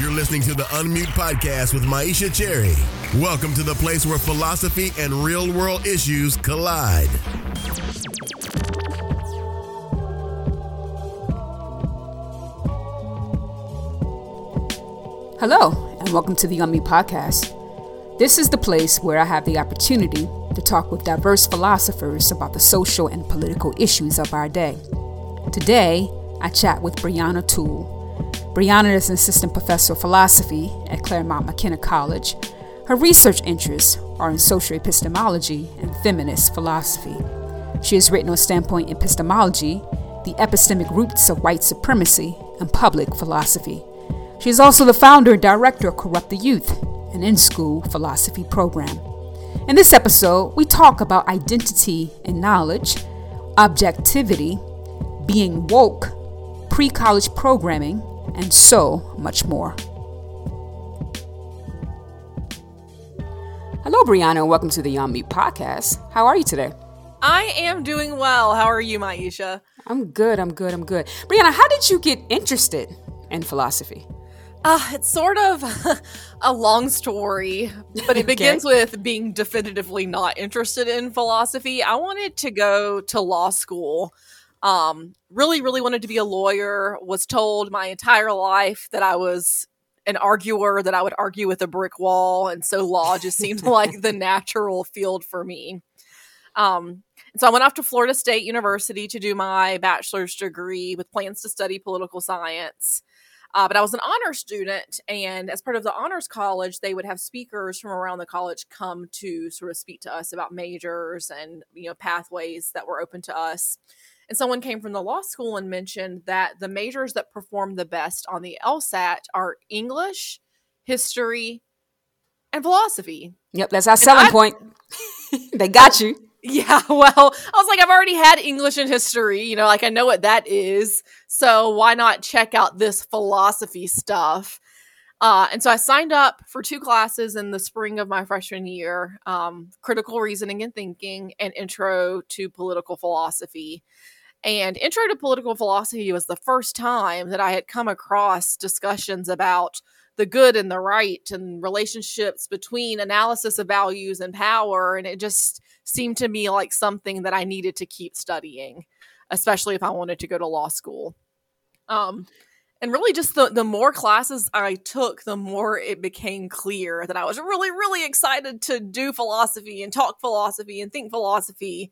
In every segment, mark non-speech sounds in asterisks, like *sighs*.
You're listening to the Unmute Podcast with Myisha Cherry. Welcome to the place where philosophy and real world issues collide. Hello, and welcome to the Unmute Podcast. This is the place where I have the opportunity to talk with diverse philosophers about the social and political issues of our day. Today, I chat with Briana Toole. Briana is an assistant professor of philosophy at Claremont McKenna College. Her research interests are in social epistemology and feminist philosophy. She has written on Standpoint Epistemology, the epistemic roots of white supremacy, and public philosophy. She is also the founder and director of Corrupt the Youth, an in school philosophy program. In this episode, we talk about identity and knowledge, objectivity, being woke, pre college programming, and so much more. Hello, Briana, and welcome to the Unmute Podcast. How are you today? I am doing well. How are you, Myisha? I'm good. I'm good. I'm good. Briana, how did you get interested in philosophy? Uh, it's sort of *laughs* a long story, but it *laughs* begins with being definitively not interested in philosophy. I wanted to go to law school. Um, really, really wanted to be a lawyer. Was told my entire life that I was an arguer, that I would argue with a brick wall, and so law just *laughs* seemed like the natural field for me. Um, so I went off to Florida State University to do my bachelor's degree with plans to study political science. Uh, but I was an honor student, and as part of the honors college, they would have speakers from around the college come to sort of speak to us about majors and you know pathways that were open to us. And someone came from the law school and mentioned that the majors that perform the best on the LSAT are English, history, and philosophy. Yep, that's our selling I, point. *laughs* they got you. Yeah, *laughs* well, I was like, I've already had English and history, you know, like I know what that is. So why not check out this philosophy stuff? Uh, and so I signed up for two classes in the spring of my freshman year um, critical reasoning and thinking, and intro to political philosophy. And Intro to Political Philosophy was the first time that I had come across discussions about the good and the right and relationships between analysis of values and power. And it just seemed to me like something that I needed to keep studying, especially if I wanted to go to law school. Um, and really just the, the more classes i took the more it became clear that i was really really excited to do philosophy and talk philosophy and think philosophy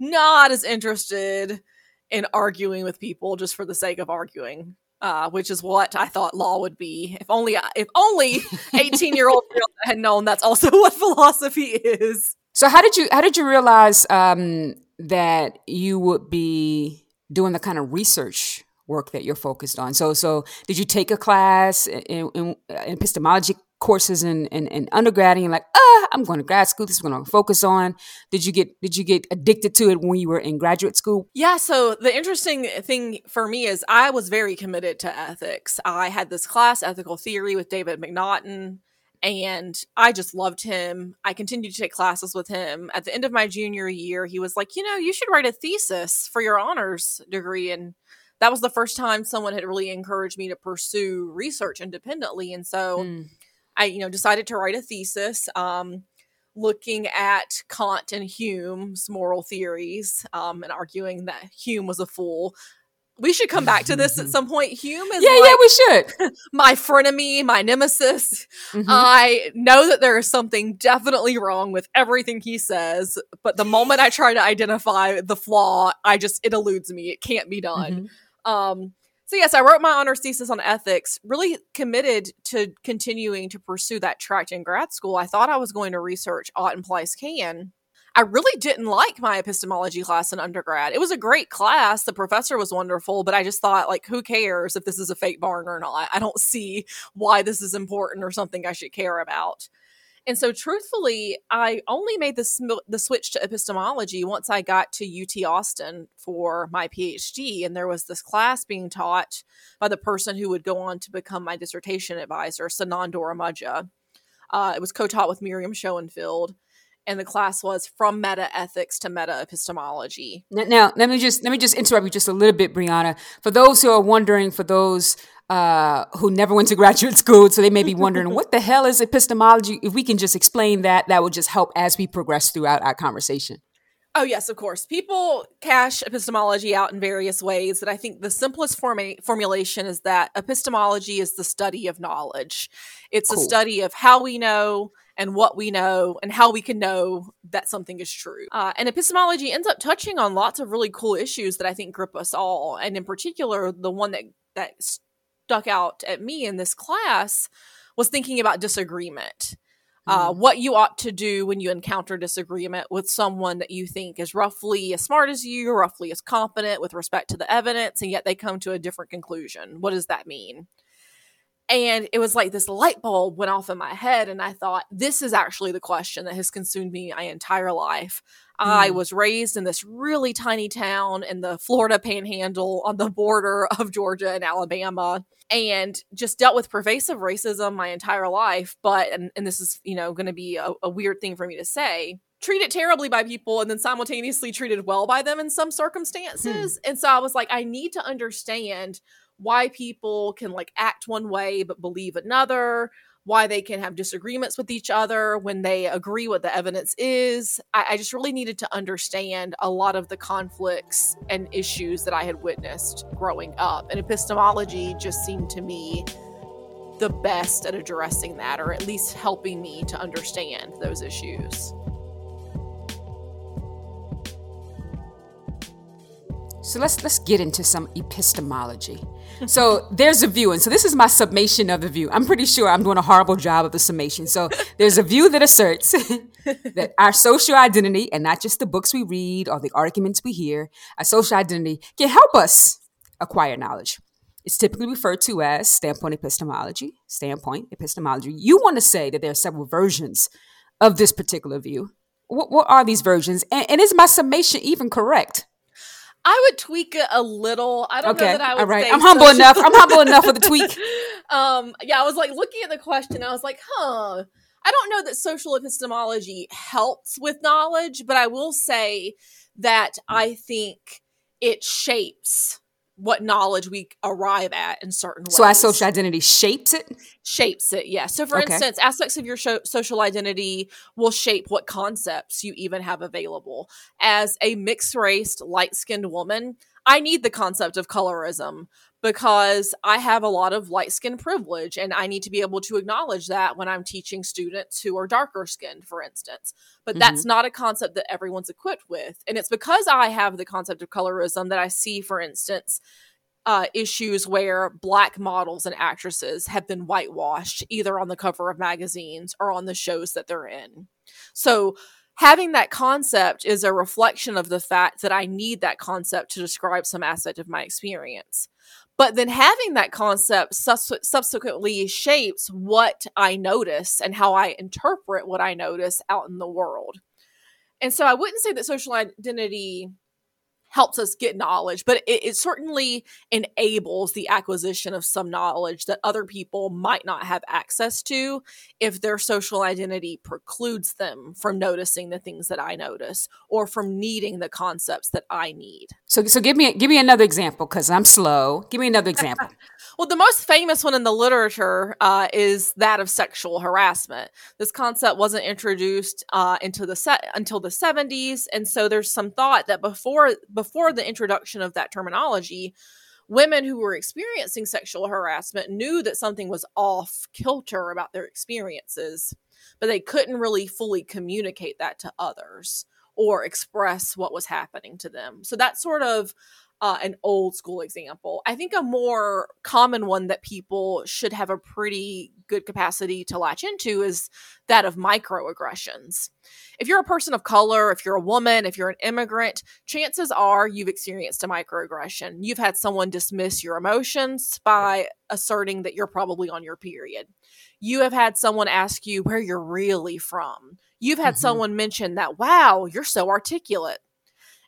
not as interested in arguing with people just for the sake of arguing, uh, which is what I thought law would be. If only, if only *laughs* eighteen year old had known that's also *laughs* what philosophy is. So how did you how did you realize um, that you would be doing the kind of research work that you're focused on? So so did you take a class in, in, in epistemology courses in, in, in undergrad and you're like, ah, I'm going to grad school. This is what I'm going to focus on. Did you get did you get addicted to it when you were in graduate school? Yeah. So the interesting thing for me is I was very committed to ethics. I had this class, ethical theory, with David McNaughton. And I just loved him. I continued to take classes with him. At the end of my junior year, he was like, you know, you should write a thesis for your honors degree. And that was the first time someone had really encouraged me to pursue research independently. And so mm. I, you know, decided to write a thesis um, looking at Kant and Hume's moral theories um, and arguing that Hume was a fool. We should come back to this at *laughs* some point. Hume is yeah, like yeah, we should. *laughs* my frenemy, my nemesis. Mm-hmm. I know that there is something definitely wrong with everything he says, but the moment I try to identify the flaw, I just it eludes me. It can't be done. Mm-hmm. Um, so yes, I wrote my honors thesis on ethics, really committed to continuing to pursue that track in grad school. I thought I was going to research ought implies can. I really didn't like my epistemology class in undergrad. It was a great class. The professor was wonderful, but I just thought, like, who cares if this is a fake barn or not? I don't see why this is important or something I should care about. And so, truthfully, I only made the, sm- the switch to epistemology once I got to UT Austin for my PhD. And there was this class being taught by the person who would go on to become my dissertation advisor, Sinan Dogramaci. Uh, it was co taught with Miriam Schoenfeld and the class was from meta ethics to meta epistemology. Now, let me just let me just interrupt you just a little bit, Briana. For those who are wondering, for those uh, who never went to graduate school, so they may be *laughs* wondering what the hell is epistemology. If we can just explain that, that will just help as we progress throughout our conversation. Oh, yes, of course. People cash epistemology out in various ways. That I think the simplest forma- formulation is that epistemology is the study of knowledge. It's cool. a study of how we know and what we know and how we can know that something is true. Uh, and epistemology ends up touching on lots of really cool issues that I think grip us all. And in particular, the one that, that stuck out at me in this class was thinking about disagreement uh, mm-hmm. what you ought to do when you encounter disagreement with someone that you think is roughly as smart as you, roughly as competent with respect to the evidence, and yet they come to a different conclusion. What does that mean? And it was like this light bulb went off in my head, and I thought, this is actually the question that has consumed me my entire life. Mm. I was raised in this really tiny town in the Florida panhandle on the border of Georgia and Alabama and just dealt with pervasive racism my entire life. But, and, and this is, you know, going to be a, a weird thing for me to say, treated terribly by people and then simultaneously treated well by them in some circumstances. Hmm. And so I was like, I need to understand why people can like act one way but believe another why they can have disagreements with each other when they agree what the evidence is. I, I, just really needed to understand a lot of the conflicts and issues that I had witnessed growing up. And epistemology just seemed to me the best at addressing that, or at least helping me to understand those issues. So let's let's get into some epistemology. So there's a view, and so this is my summation of the view. I'm pretty sure I'm doing a horrible job of the summation. So there's a view that asserts *laughs* that our social identity, and not just the books we read or the arguments we hear, our social identity can help us acquire knowledge. It's typically referred to as standpoint epistemology. Standpoint epistemology. You want to say that there are several versions of this particular view. What, what are these versions? And, and is my summation even correct? I would tweak it a little. I don't okay. know that I would. All right, I'm humble enough. I'm humble enough with the tweak. *laughs* Um, yeah, I was like looking at the question. I was like, huh. I don't know that social epistemology helps with knowledge, but I will say that I think it shapes what knowledge we arrive at in certain ways. So our social identity shapes it? Shapes it, yeah. So for okay. instance, aspects of your social identity will shape what concepts you even have available. As a mixed race, light skinned woman, I need the concept of colorism because I have a lot of light skin privilege and I need to be able to acknowledge that when I'm teaching students who are darker skinned, for instance. But mm-hmm. that's not a concept that everyone's equipped with. And it's because I have the concept of colorism that I see, for instance, uh, issues where black models and actresses have been whitewashed either on the cover of magazines or on the shows that they're in. So having that concept is a reflection of the fact that I need that concept to describe some aspect of my experience. But then having that concept subsequently shapes what I notice and how I interpret what I notice out in the world. And so I wouldn't say that social identity helps us get knowledge, but it, it, certainly enables the acquisition of some knowledge that other people might not have access to if their social identity precludes them from noticing the things that I notice or from needing the concepts that I need. So, so give me give me another example because I'm slow. Give me another example. *laughs* well, the most famous one in the literature uh, is that of sexual harassment. This concept wasn't introduced uh, into the set until the 70s, and so there's some thought that before before the introduction of that terminology, women who were experiencing sexual harassment knew that something was off kilter about their experiences, but they couldn't really fully communicate that to others or express what was happening to them. So that sort of uh, an old school example. I think a more common one that people should have a pretty good capacity to latch into is that of microaggressions. If you're a person of color, if you're a woman, if you're an immigrant, chances are you've experienced a microaggression. You've had someone dismiss your emotions by asserting that you're probably on your period. You have had someone ask you where you're really from. You've had mm-hmm. someone mention that, wow, you're so articulate.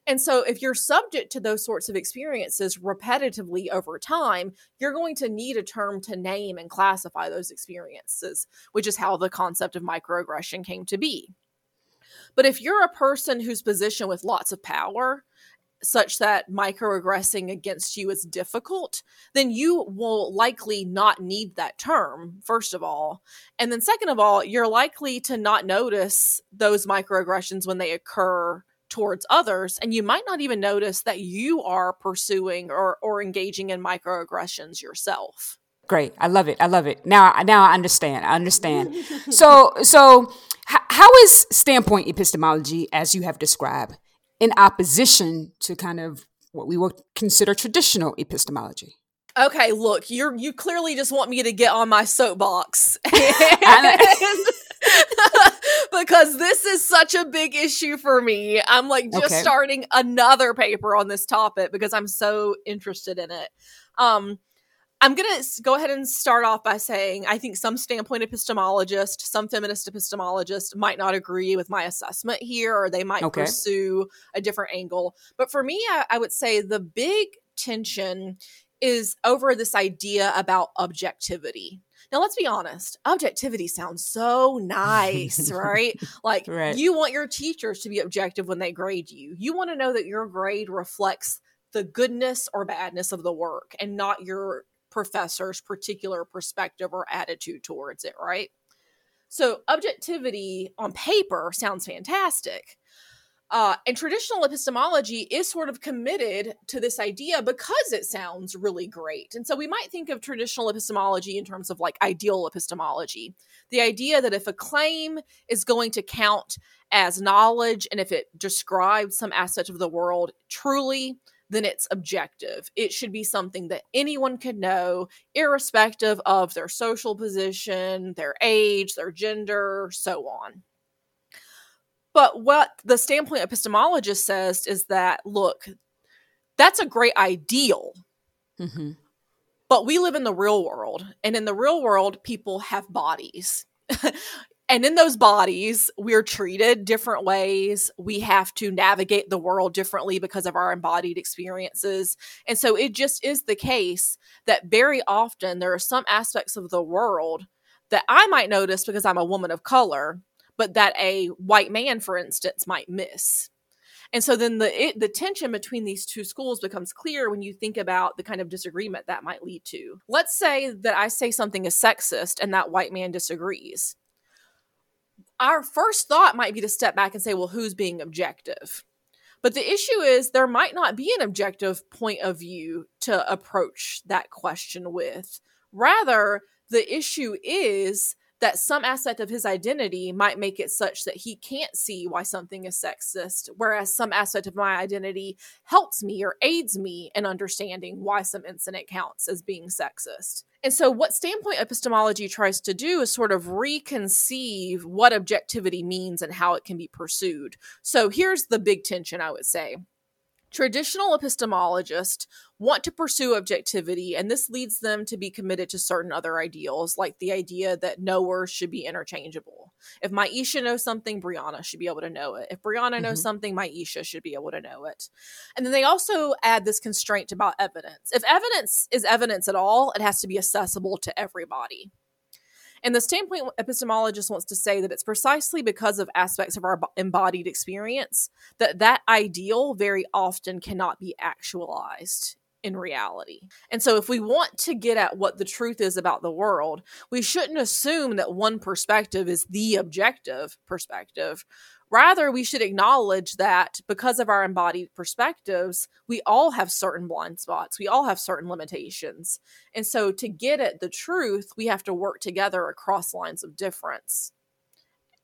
And so, if you're subject to those sorts of experiences repetitively over time, you're going to need a term to name and classify those experiences, which is how the concept of microaggression came to be. But if you're a person who's positioned with lots of power, such that microaggressing against you is difficult, then you will likely not need that term, first of all. And then, second of all, you're likely to not notice those microaggressions when they occur towards others. And you might not even notice that you are pursuing or, or engaging in microaggressions yourself. Great. I love it. I love it. Now, now I understand. I understand. *laughs* so, so how is standpoint epistemology, as you have described, in opposition to kind of what we would consider traditional epistemology? Okay, look, you're you clearly just want me to get on my soapbox. *laughs* *laughs* *laughs* because this is such a big issue for me. I'm like just okay. starting another paper on this topic because I'm so interested in it. Um I'm going to go ahead and start off by saying I think some standpoint epistemologists, some feminist epistemologists might not agree with my assessment here, or they might okay. pursue a different angle. But for me, I, I would say the big tension is over this idea about objectivity. Now, let's be honest, objectivity sounds so nice, right? *laughs* Like, right. you want your teachers to be objective when they grade you. You want to know that your grade reflects the goodness or badness of the work and not your professor's particular perspective or attitude towards it, right? So, objectivity on paper sounds fantastic. Uh, and traditional epistemology is sort of committed to this idea because it sounds really great. And so we might think of traditional epistemology in terms of like ideal epistemology the idea that if a claim is going to count as knowledge and if it describes some aspect of the world truly, then it's objective. It should be something that anyone could know, irrespective of their social position, their age, their gender, so on. But what the standpoint epistemologist says is that, look, that's a great ideal. Mm-hmm. But we live in the real world. And in the real world, people have bodies. *laughs* and in those bodies we're treated different ways we have to navigate the world differently because of our embodied experiences and so it just is the case that very often there are some aspects of the world that i might notice because i'm a woman of color but that a white man for instance might miss and so then the it, the tension between these two schools becomes clear when you think about the kind of disagreement that might lead to. Let's say that I say something is sexist and that white man disagrees our first thought might be to step back and say, well, who's being objective? But the issue is there might not be an objective point of view to approach that question with. Rather, the issue is that some aspect of his identity might make it such that he can't see why something is sexist, whereas some aspect of my identity helps me or aids me in understanding why some incident counts as being sexist. And so, what standpoint epistemology tries to do is sort of reconceive what objectivity means and how it can be pursued. So, here's the big tension, I would say. Traditional epistemologists want to pursue objectivity, and this leads them to be committed to certain other ideals, like the idea that knowers should be interchangeable. If Myisha knows something, Briana should be able to know it. If Briana mm-hmm. knows something, Myisha should be able to know it. And then they also add this constraint about evidence. If evidence is evidence at all, it has to be accessible to everybody. And the standpoint epistemologist wants to say that it's precisely because of aspects of our embodied experience that that ideal very often cannot be actualized in reality. And so, if we want to get at what the truth is about the world, we shouldn't assume that one perspective is the objective perspective. Rather, we should acknowledge that because of our embodied perspectives, we all have certain blind spots. We all have certain limitations. And so, to get at the truth, we have to work together across lines of difference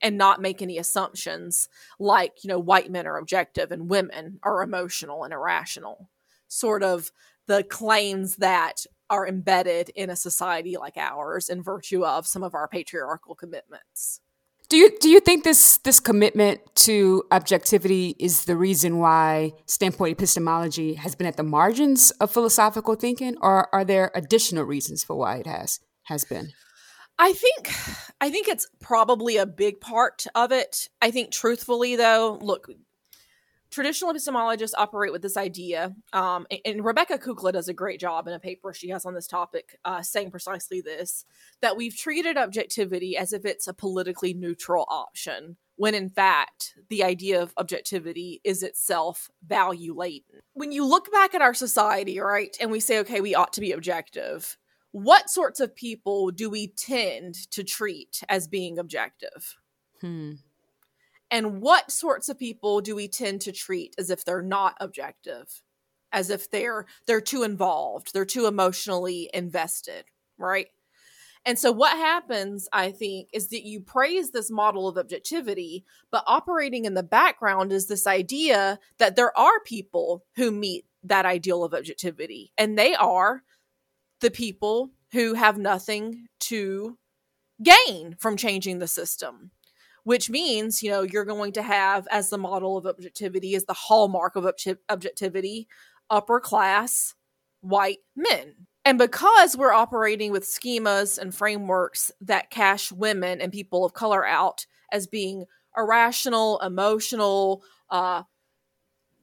and not make any assumptions like, you know, white men are objective and women are emotional and irrational. Sort of the claims that are embedded in a society like ours in virtue of some of our patriarchal commitments. Do you do you think this this commitment to objectivity is the reason why standpoint epistemology has been at the margins of philosophical thinking, or are there additional reasons for why it has has been? I think I think it's probably a big part of it. I think truthfully though, look, traditional epistemologists operate with this idea, um, and, and, Rebecca Kukla does a great job in a paper she has on this topic, uh, saying precisely this: that we've treated objectivity as if it's a politically neutral option, when in fact the idea of objectivity is itself value laden. When you look back at our society, right, and we say, okay, we ought to be objective, what sorts of people do we tend to treat as being objective? Hmm. And what sorts of people do we tend to treat as if they're not objective? As if they're they're too involved, they're too emotionally invested, right? And so, what happens, I think, is that you praise this model of objectivity, but operating in the background is this idea that there are people who meet that ideal of objectivity, and they are the people who have nothing to gain from changing the system. Which means, you know, you're going to have as the model of objectivity, is the hallmark of obje- objectivity, upper class white men. And because we're operating with schemas and frameworks that cash women and people of color out as being irrational, emotional, uh,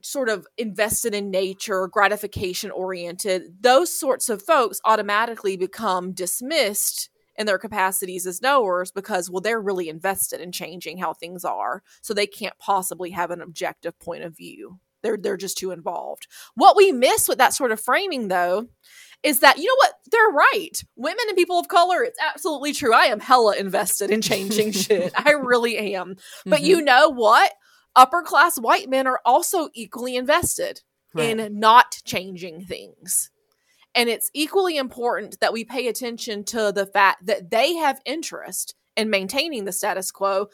sort of invested in nature, gratification oriented, those sorts of folks automatically become dismissed in their capacities as knowers because, well, they're really invested in changing how things are. So they can't possibly have an objective point of view. They're, they're just too involved. What we miss with that sort of framing, though, is that you know what they're right women and people of color it's absolutely true i am hella invested in changing *laughs* shit i really am but mm-hmm. you know what upper class white men are also equally invested right. in not changing things and it's equally important that we pay attention to the fact that they have interest in maintaining the status quo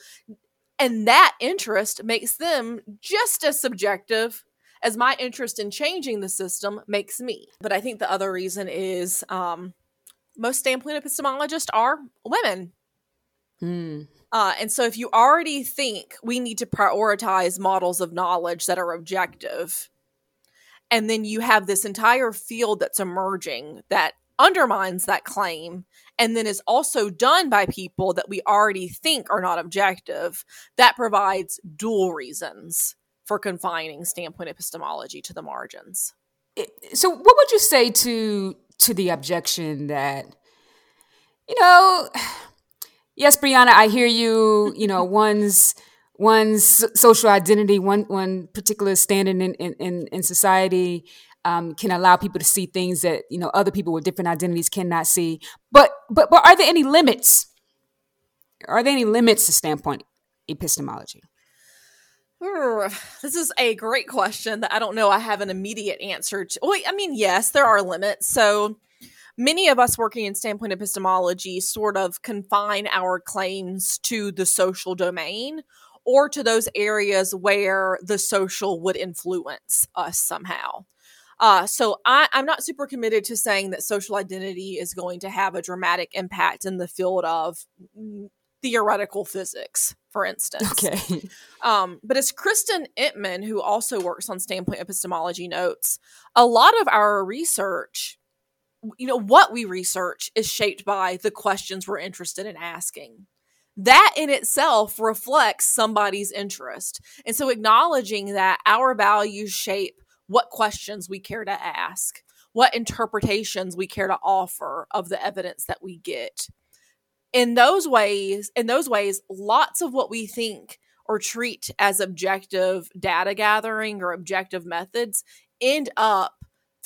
and that interest makes them just as subjective as my interest in changing the system makes me. But I think the other reason is um, most standpoint epistemologists are women. Hmm. Uh, and so if you already think we need to prioritize models of knowledge that are objective, and then you have this entire field that's emerging that undermines that claim and then is also done by people that we already think are not objective, that provides dual reasons for confining standpoint epistemology to the margins. So, what would you say to to the objection that, you know, *sighs* yes, Briana, I hear you. You know, one's one's social identity, one one particular standing in in in society. Um, can allow people to see things that you know other people with different identities cannot see. But but but are there any limits? Are there any limits to standpoint epistemology? This is a great question that I don't know I have an immediate answer to. Well, I mean, yes, there are limits. So many of us working in standpoint epistemology sort of confine our claims to the social domain or to those areas where the social would influence us somehow. Uh, so I, I'm not super committed to saying that social identity is going to have a dramatic impact in the field of theoretical physics, for instance. Okay. Um, but as Kristen Intemann, who also works on standpoint epistemology, notes, a lot of our research, you know, what we research is shaped by the questions we're interested in asking. That in itself reflects somebody's interest. And so acknowledging that our values shape what questions we care to ask, what interpretations we care to offer of the evidence that we get in those ways in those ways lots of what we think or treat as objective data gathering or objective methods end up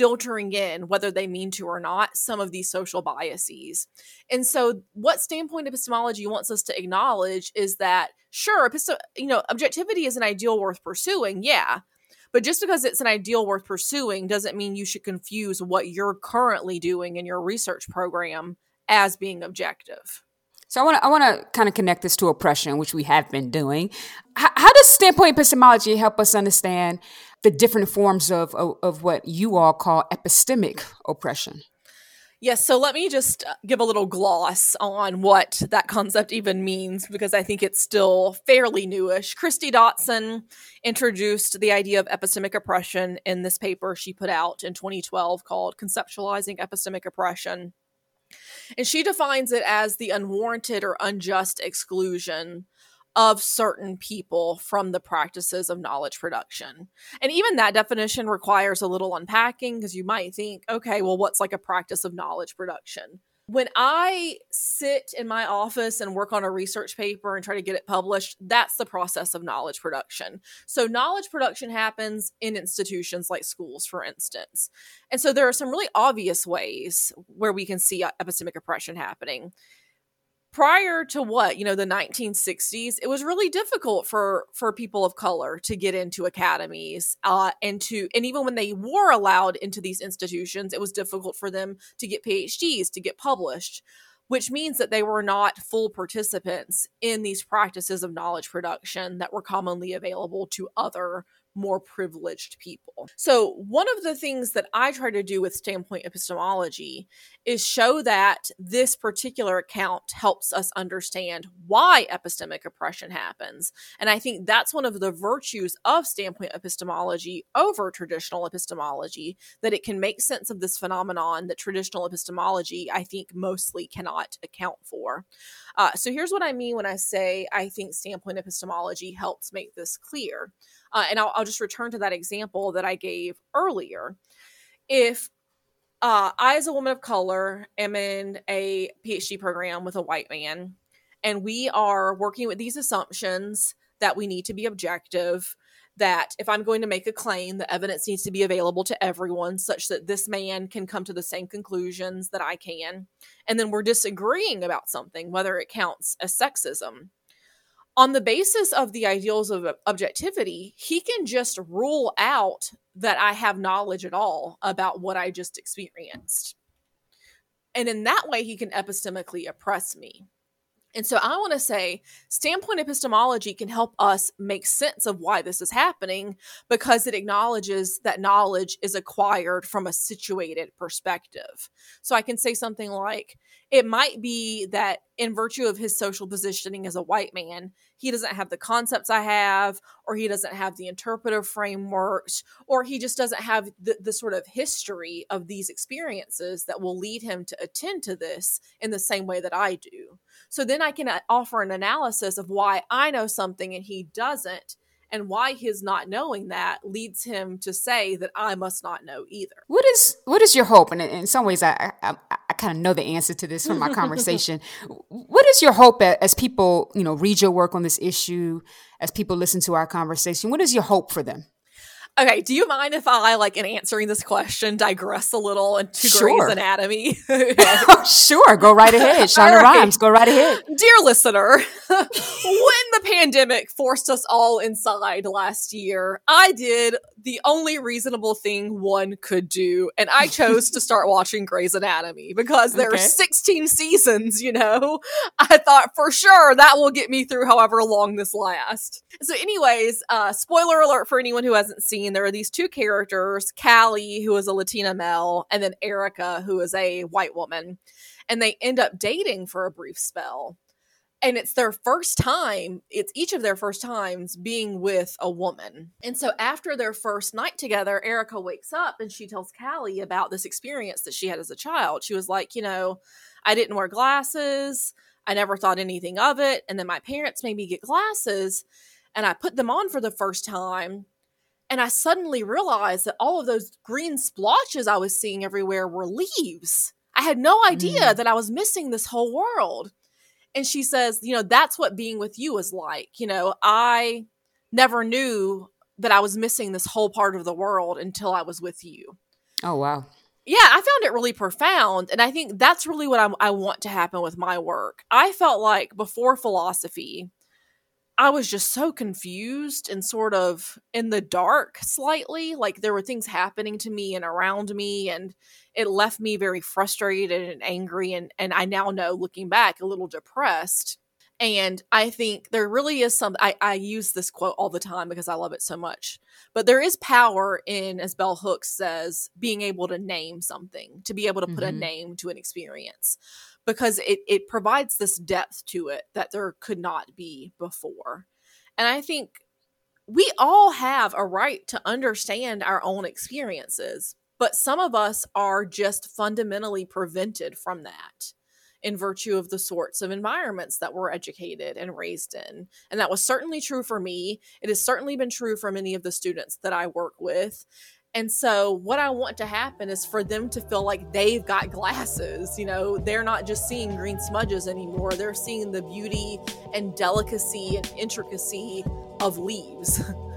filtering in whether they mean to or not some of these social biases. And so what standpoint epistemology wants us to acknowledge is that sure epistem- you know objectivity is an ideal worth pursuing yeah but just because it's an ideal worth pursuing doesn't mean you should confuse what you're currently doing in your research program as being objective so I want to I want to kind of connect this to oppression, which we have been doing. H- how does standpoint epistemology help us understand the different forms of, of, of what you all call epistemic oppression? Yes, so let me just uh, give a little gloss on what that concept even means because I think it's still fairly newish. Kristie Dotson introduced the idea of epistemic oppression in this paper she put out in 2012 called Conceptualizing Epistemic Oppression. And she defines it as the unwarranted or unjust exclusion of certain people from the practices of knowledge production. And even that definition requires a little unpacking because you might think, okay, well, what's like a practice of knowledge production? When I sit in my office and work on a research paper and try to get it published, that's the process of knowledge production. So, knowledge production happens in institutions like schools, for instance. And so, there are some really obvious ways where we can see epistemic oppression happening prior to what you know the 1960s it was really difficult for for people of color to get into academies uh and to and even when they were allowed into these institutions it was difficult for them to get phds to get published which means that they were not full participants in these practices of knowledge production that were commonly available to other more privileged people. So, one of the things that I try to do with standpoint epistemology is show that this particular account helps us understand why epistemic oppression happens. And I think that's one of the virtues of standpoint epistemology over traditional epistemology, that it can make sense of this phenomenon that traditional epistemology, I think, mostly cannot account for. Uh, so, here's what I mean when I say I think standpoint epistemology helps make this clear. Uh, and I'll, I'll just return to that example that I gave earlier. If uh, I, as a woman of color, am in a PhD program with a white man, and we are working with these assumptions that we need to be objective, that if I'm going to make a claim, the evidence needs to be available to everyone such that this man can come to the same conclusions that I can. And then we're disagreeing about something, whether it counts as sexism on the basis of the ideals of objectivity, he can just rule out that I have knowledge at all about what I just experienced. And in that way, he can epistemically oppress me. And so I want to say standpoint epistemology can help us make sense of why this is happening because it acknowledges that knowledge is acquired from a situated perspective. So I can say something like, it might be that in virtue of his social positioning as a white man, he doesn't have the concepts I have, or he doesn't have the interpretive frameworks, or he just doesn't have the, the sort of history of these experiences that will lead him to attend to this in the same way that I do. So then I can uh, offer an analysis of why I know something and he doesn't and why his not knowing that leads him to say that I must not know either. What is what is your hope? And in some ways, I I, I kind of know the answer to this from my *laughs* conversation. what is your hope as people you know read your work on this issue, as people listen to our conversation? What is your hope for them? Okay, do you mind if I, like, in answering this question, digress a little into sure. Grey's Anatomy? *laughs* sure, go right ahead. *laughs* Shonda right. Rhimes, go right ahead. Dear listener, *laughs* when the pandemic forced us all inside last year, I did the only reasonable thing one could do, and I chose to start watching Grey's Anatomy because there okay. are 16 seasons, you know? I thought for sure that will get me through however long this lasts. So, anyways, uh, spoiler alert for anyone who hasn't seen there are these two characters, Callie, who is a Latina male, and then Erica, who is a white woman. And they end up dating for a brief spell. And it's their first time, it's each of their first times being with a woman. And so after their first night together, Erica wakes up and she tells Callie about this experience that she had as a child. She was like, you know, I didn't wear glasses. I never thought anything of it. And then my parents made me get glasses and I put them on for the first time and I suddenly realized that all of those green splotches I was seeing everywhere were leaves. I had no idea mm. that I was missing this whole world. And she says, you know, that's what being with you is like. You know, I never knew that I was missing this whole part of the world until I was with you. Oh, wow. Yeah, I found it really profound. And I think that's really what I'm, I want to happen with my work. I felt like before philosophy, I was just so confused and sort of in the dark slightly. Like there were things happening to me and around me, and it left me very frustrated and angry. And, and I now know, looking back, a little depressed. And I think there really is some, I, I use this quote all the time because I love it so much. But there is power in, as Bell Hooks says, being able to name something, to be able to put mm-hmm. a name to an experience because it, it provides this depth to it that there could not be before. And I think we all have a right to understand our own experiences, but some of us are just fundamentally prevented from that in virtue of the sorts of environments that we're educated and raised in. And that was certainly true for me. It has certainly been true for many of the students that I work with. And so, what I want to happen is for them to feel like they've got glasses. You know, they're not just seeing green smudges anymore, they're seeing the beauty and delicacy and intricacy of leaves. *laughs*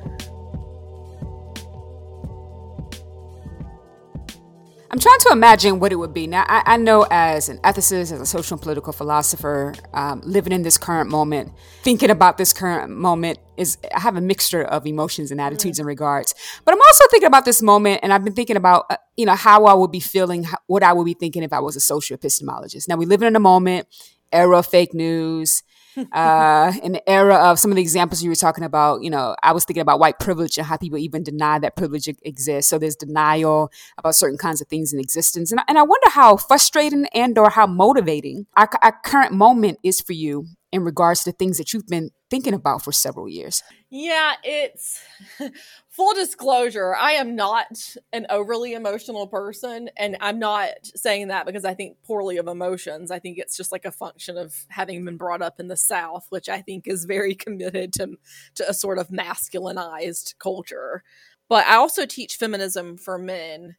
I'm trying to imagine what it would be. Now, I, I know as an ethicist, as a social and political philosopher, um, living in this current moment, thinking about this current moment is, I have a mixture of emotions and attitudes and regards. But I'm also thinking about this moment, and I've been thinking about, uh, you know, how I would be feeling, what I would be thinking if I was a social epistemologist. Now, we live in a moment, era of fake news, uh, in the era of some of the examples you were talking about, you know, I was thinking about white privilege and how people even deny that privilege exists. So there's denial about certain kinds of things in existence. And, and I wonder how frustrating and or how motivating our, our current moment is for you in regards to things that you've been thinking about for several years. Yeah, it's *laughs* full disclosure, I am not an overly emotional person. And I'm not saying that because I think poorly of emotions. I think it's just like a function of having been brought up in the South, which I think is very *laughs* committed to, to a sort of masculinized culture. But I also teach feminism for men.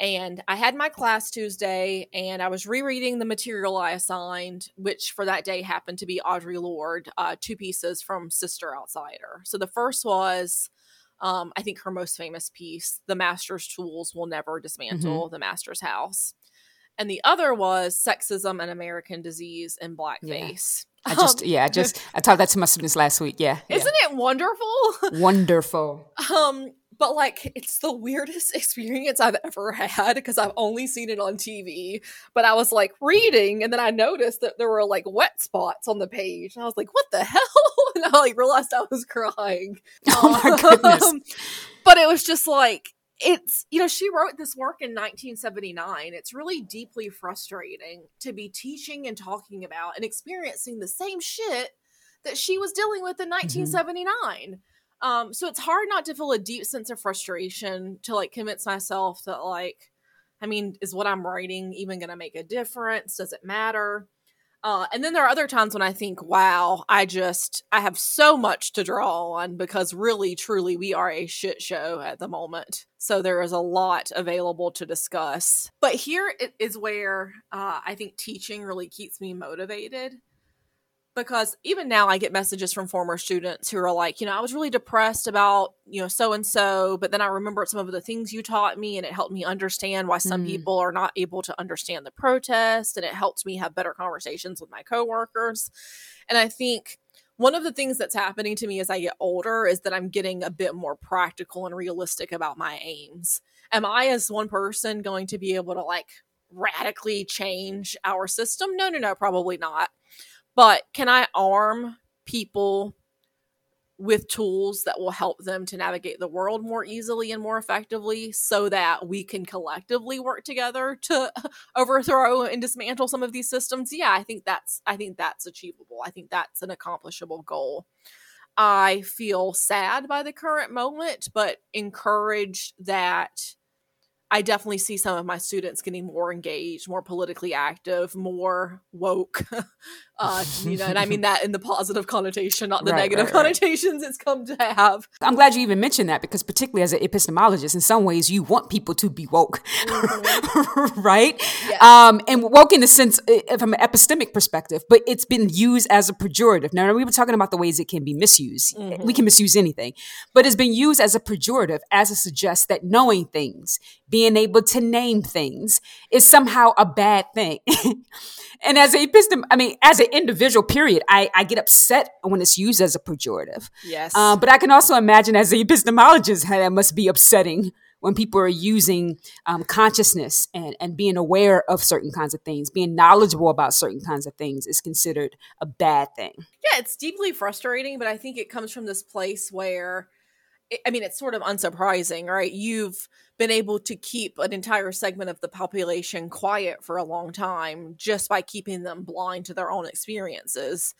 And I had my class Tuesday and I was rereading the material I assigned, which for that day happened to be Audre Lorde, uh, two pieces from Sister Outsider. So the first was um, I think her most famous piece, The Master's Tools Will Never Dismantle mm-hmm. the Master's House. And the other was Sexism and American Disease in Blackface. Yeah. I just, um, yeah, I just, I taught that to my students last week. Yeah. *laughs* Isn't yeah. it wonderful? *laughs* Wonderful. um, but like it's the weirdest *laughs* experience I've ever had because I've only seen it on TV. But I was like reading, and then I noticed that there were like wet spots on the page, and I was like, "What the *laughs* hell?" And I like realized I was crying. *laughs* Oh my goodness! Um, but it was just like it's you know she wrote this work in 1979 it's really deeply frustrating to be teaching and talking about and experiencing the same shit that she was dealing with in 1979 mm-hmm. Um, so it's hard not to feel a deep sense of frustration to like convince myself that like, I mean, is what I'm writing even going to make a difference? Does it matter? Uh, and then there are other times when I think, wow, I just, I have so much to draw on because really, truly, we are a shit show at the moment. So there is a lot available to discuss. But here is where uh, I think teaching really keeps me motivated because even now I get messages from former students who are like, you know, I was really depressed about, you know, so and so, but then I remembered some of the things you taught me and it helped me understand why some mm. people are not able to understand the protest and it helped me have better conversations with my coworkers. And I think one of the things that's happening to me as I get older is that I'm getting a bit more practical and realistic about my aims. Am I as one person going to be able to like radically change our system? No, no, no, probably not but can I arm people with tools that will help them to navigate the world more easily and more effectively so that we can collectively work together to *laughs* overthrow and dismantle some of these systems? Yeah i think that's i think that's achievable. I think that's an accomplishable goal. I feel sad by the current moment but encouraged that I definitely see some of my students getting more engaged, more politically active, more woke. *laughs* uh, you know, and I mean *laughs* that in the positive connotation, not the right, negative right, connotations right. it's come to have. I'm glad you even mentioned that because, particularly as an epistemologist, in some ways you want people to be woke, mm-hmm. *laughs* right? Yes. Um, and woke in the sense from an epistemic perspective, but it's been used as a pejorative. Now, we were talking about the ways it can be misused. Mm-hmm. We can misuse anything, but it's been used as a pejorative, as it suggests that knowing things, being able to name things is somehow a bad thing. *laughs* and as a epistem, I mean, as an individual, period, I, I get upset when it's used as a pejorative. Yes. Uh, but I can also imagine as an epistemologist how that must be upsetting when people are using um, consciousness and, and being aware of certain kinds of things, being knowledgeable about certain kinds of things is considered a bad thing. Yeah, it's deeply frustrating, but I think it comes from this place where I mean, it's sort of unsurprising, right? You've been able to keep an entire segment of the population quiet for a long time just by keeping them blind to their own experiences.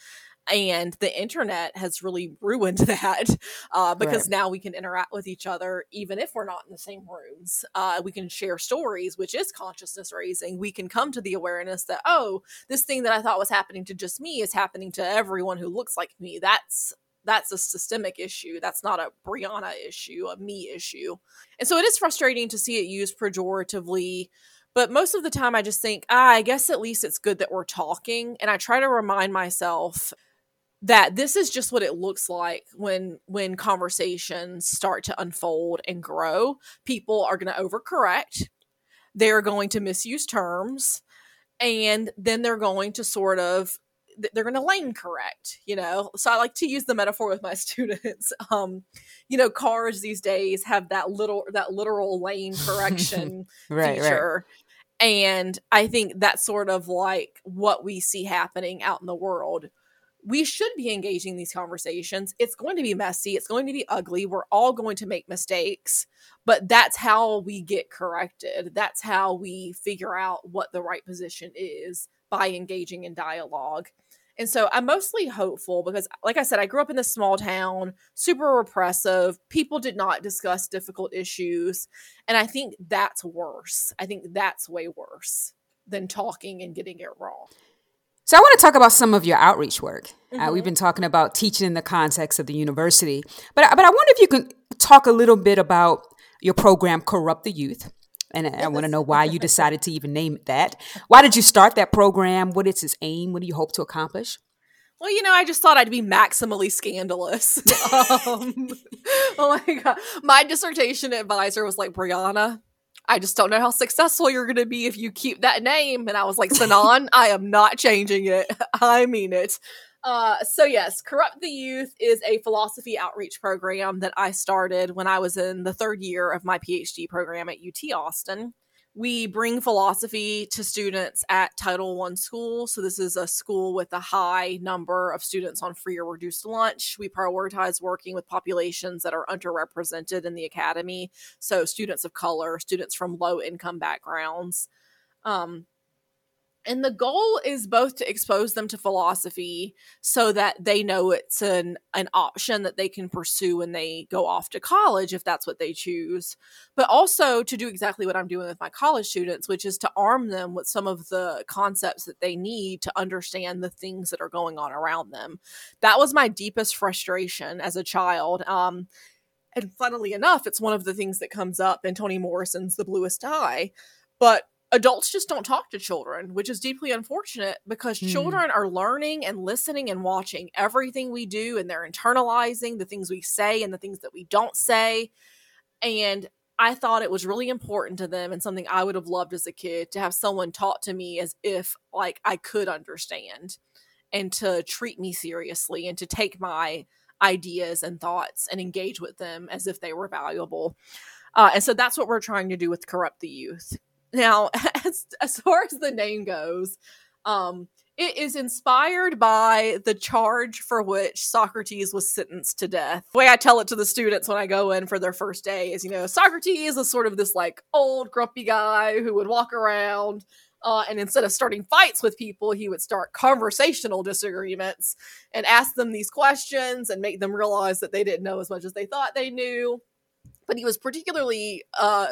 And the internet has really ruined *laughs* that uh, because right. now we can interact with each other even if we're not in the same rooms. Uh, we can share stories, which is consciousness raising. We can come to the awareness that, oh, this thing that I thought was happening to just me is happening to everyone who looks like me. That's that's a systemic issue. That's not a Briana issue, a me issue. And so it is frustrating to see it used pejoratively. But most of the time, I just think, ah, I guess at least it's good that we're talking. And I try to remind myself that this is just what it looks like when when conversations start to unfold and grow people are going to overcorrect they're going to misuse terms and then they're going to sort of they're going to lane correct you know so i like to use the metaphor with my *laughs* students um you know cars these days have that little that literal lane correction *laughs* right, feature right. and i think that's sort of like what we see happening out in the world we should be engaging these conversations. It's going to be messy, it's going to be ugly. We're all going to make mistakes, but that's how we get corrected. That's how we figure out what the right position is by engaging in dialogue. And so I'm mostly hopeful because, like I said, I grew up in this small town, super repressive. People did not discuss difficult issues. And I think that's worse. I think that's way worse than talking and getting it wrong. So I want to talk about some of your outreach work. Mm-hmm. Uh, we've been talking about teaching in the context of the university, but but I wonder if you can talk a little bit about your program, Corrupt the Youth. And I, want to know why you *laughs* decided to even name it that. Why did you start that program? What is its aim? What do you hope to accomplish? Well, you know, I just thought I'd be maximally scandalous. *laughs* um, oh my god, my dissertation advisor was like, "Briana, I just don't know how successful you're going to be if you keep that name. And I was like, *laughs* Sinan, I am not changing it. I mean it. Uh, so yes, Corrupt the Youth is a philosophy outreach program that I started when I was in the third year of my PhD program at UT Austin we bring philosophy to students at Title I school. So, this is a school with a high number of students on free or reduced lunch. We prioritize working with populations that are underrepresented in the academy. So, students of color, students from low income backgrounds. Um, and the goal is both to expose them to philosophy so that they know it's an, an option that they can pursue when they go off to college if that's what they choose. But also to do exactly what i'm doing with my college students which is to arm them with some of the concepts that they need to understand the things that are going on around them. That was my deepest frustration as a child um, and funnily enough it's one of the things that comes up in toni morrison's the bluest eye. But adults just don't talk to children, which is deeply unfortunate because mm. children are learning and listening and watching everything we do and they're internalizing the things we say and the things that we don't say. And I thought it was really important to them and something I would have loved as a kid to have someone talk to me as if like I could understand and to treat me seriously and to take my ideas and thoughts and engage with them as if they were valuable. Uh, and so that's what we're trying to do with Corrupt the Youth. Now, *laughs* as, as far as the name goes, um, it is inspired by the charge for which Socrates was sentenced to death. The way I tell it to the students when I go in for their first day is, you know, Socrates is sort of this like old grumpy guy who would walk around uh, and instead of starting fights with people, he would start conversational disagreements and ask them these questions and make them realize that they didn't know as much as they thought they knew. But he was particularly uh,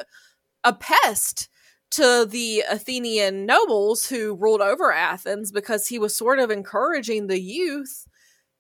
a pest to the Athenian nobles who ruled over Athens because he was sort of encouraging the youth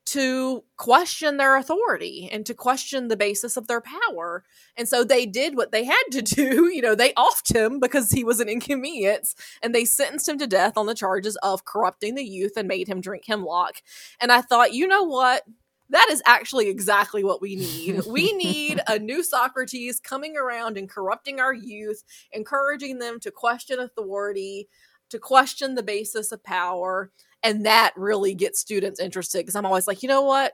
to question their authority and to question the basis of their power. And so they did what they had to *laughs* do. You know, they offed him because he was an inconvenience and they sentenced him to death on the charges of corrupting the youth and made him drink hemlock. And I thought, you know what? That is actually exactly what we need. we need a new Socrates coming around and corrupting our youth, encouraging them to question authority, to question the basis of power. And that really gets students interested because I'm always like, you know what?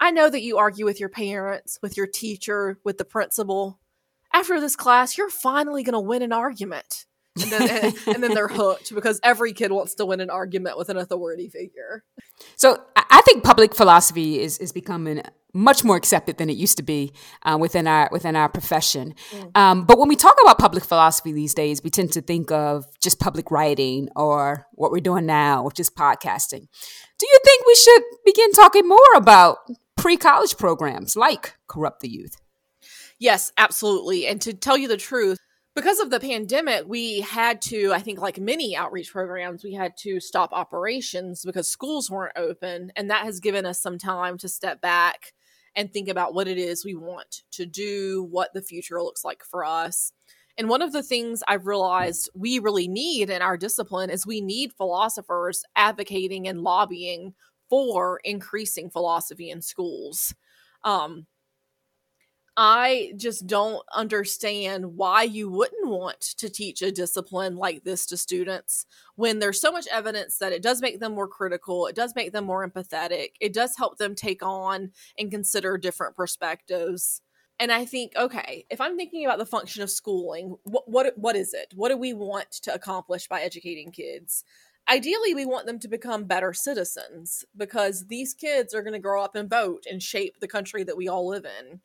I know that you argue with your parents, with your teacher, with the principal. After this class, you're finally going to win an argument. And then, and, then they're hooked because every kid wants to win an argument with an authority figure. So I think public philosophy is is becoming much more accepted than it used to be uh, within our within our profession. Mm. Um, but when we talk about public philosophy these days, we tend to think of just public writing or what we're doing now, or just podcasting. Do you think we should begin talking more about pre college programs like Corrupt the Youth? Yes, absolutely. And to tell you the truth, because of the pandemic, we had to, I think, like many outreach programs, we had to stop operations because schools weren't open. And that has given us some time to step back and think about what it is we want to do, what the future looks like for us. And one of the things I've realized we really need in our discipline is we need philosophers advocating and lobbying for increasing philosophy in schools. Um, I just don't understand why you wouldn't want to teach a discipline like this to students when there's so much evidence that it does make them more critical, it does make them more empathetic, it does help them take on and consider different perspectives. And I think, okay, if I'm thinking about the function of schooling, what what what is it? What do we want to accomplish by educating kids? Ideally, we want them to become better citizens because these kids are going to grow up and vote and shape the country that we all live in.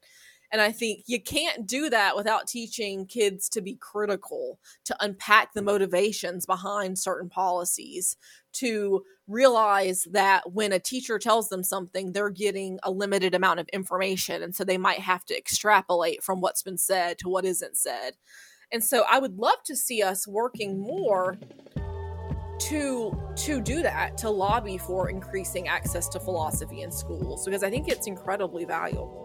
And I think you can't do that without teaching kids to be critical, to unpack the motivations behind certain policies, to realize that when a teacher tells them something, they're getting a limited amount of information. And so they might have to extrapolate from what's been said to what isn't said. And so I would love to see us working more to to do that to lobby for increasing access to philosophy in schools because i think it's incredibly valuable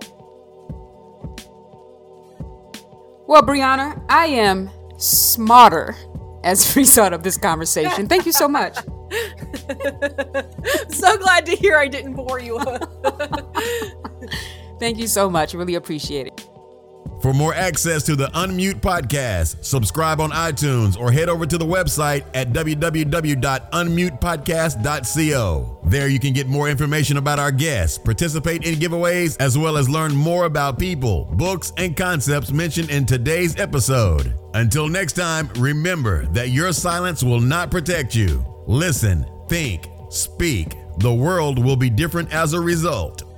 Well, Briana, I am smarter as *laughs* a result of this conversation. Thank you so much. *laughs* so glad to hear I didn't bore you. *laughs* Thank you so much. Really appreciate it. For more access to the Unmute podcast, subscribe on iTunes or head over to the website at www.unmutepodcast.co. There you can get more information about our guests, participate in giveaways, as well as learn more about people, books, and concepts mentioned in today's episode. Until next time, remember that your silence will not protect you. Listen, think, speak. The world will be different as a result.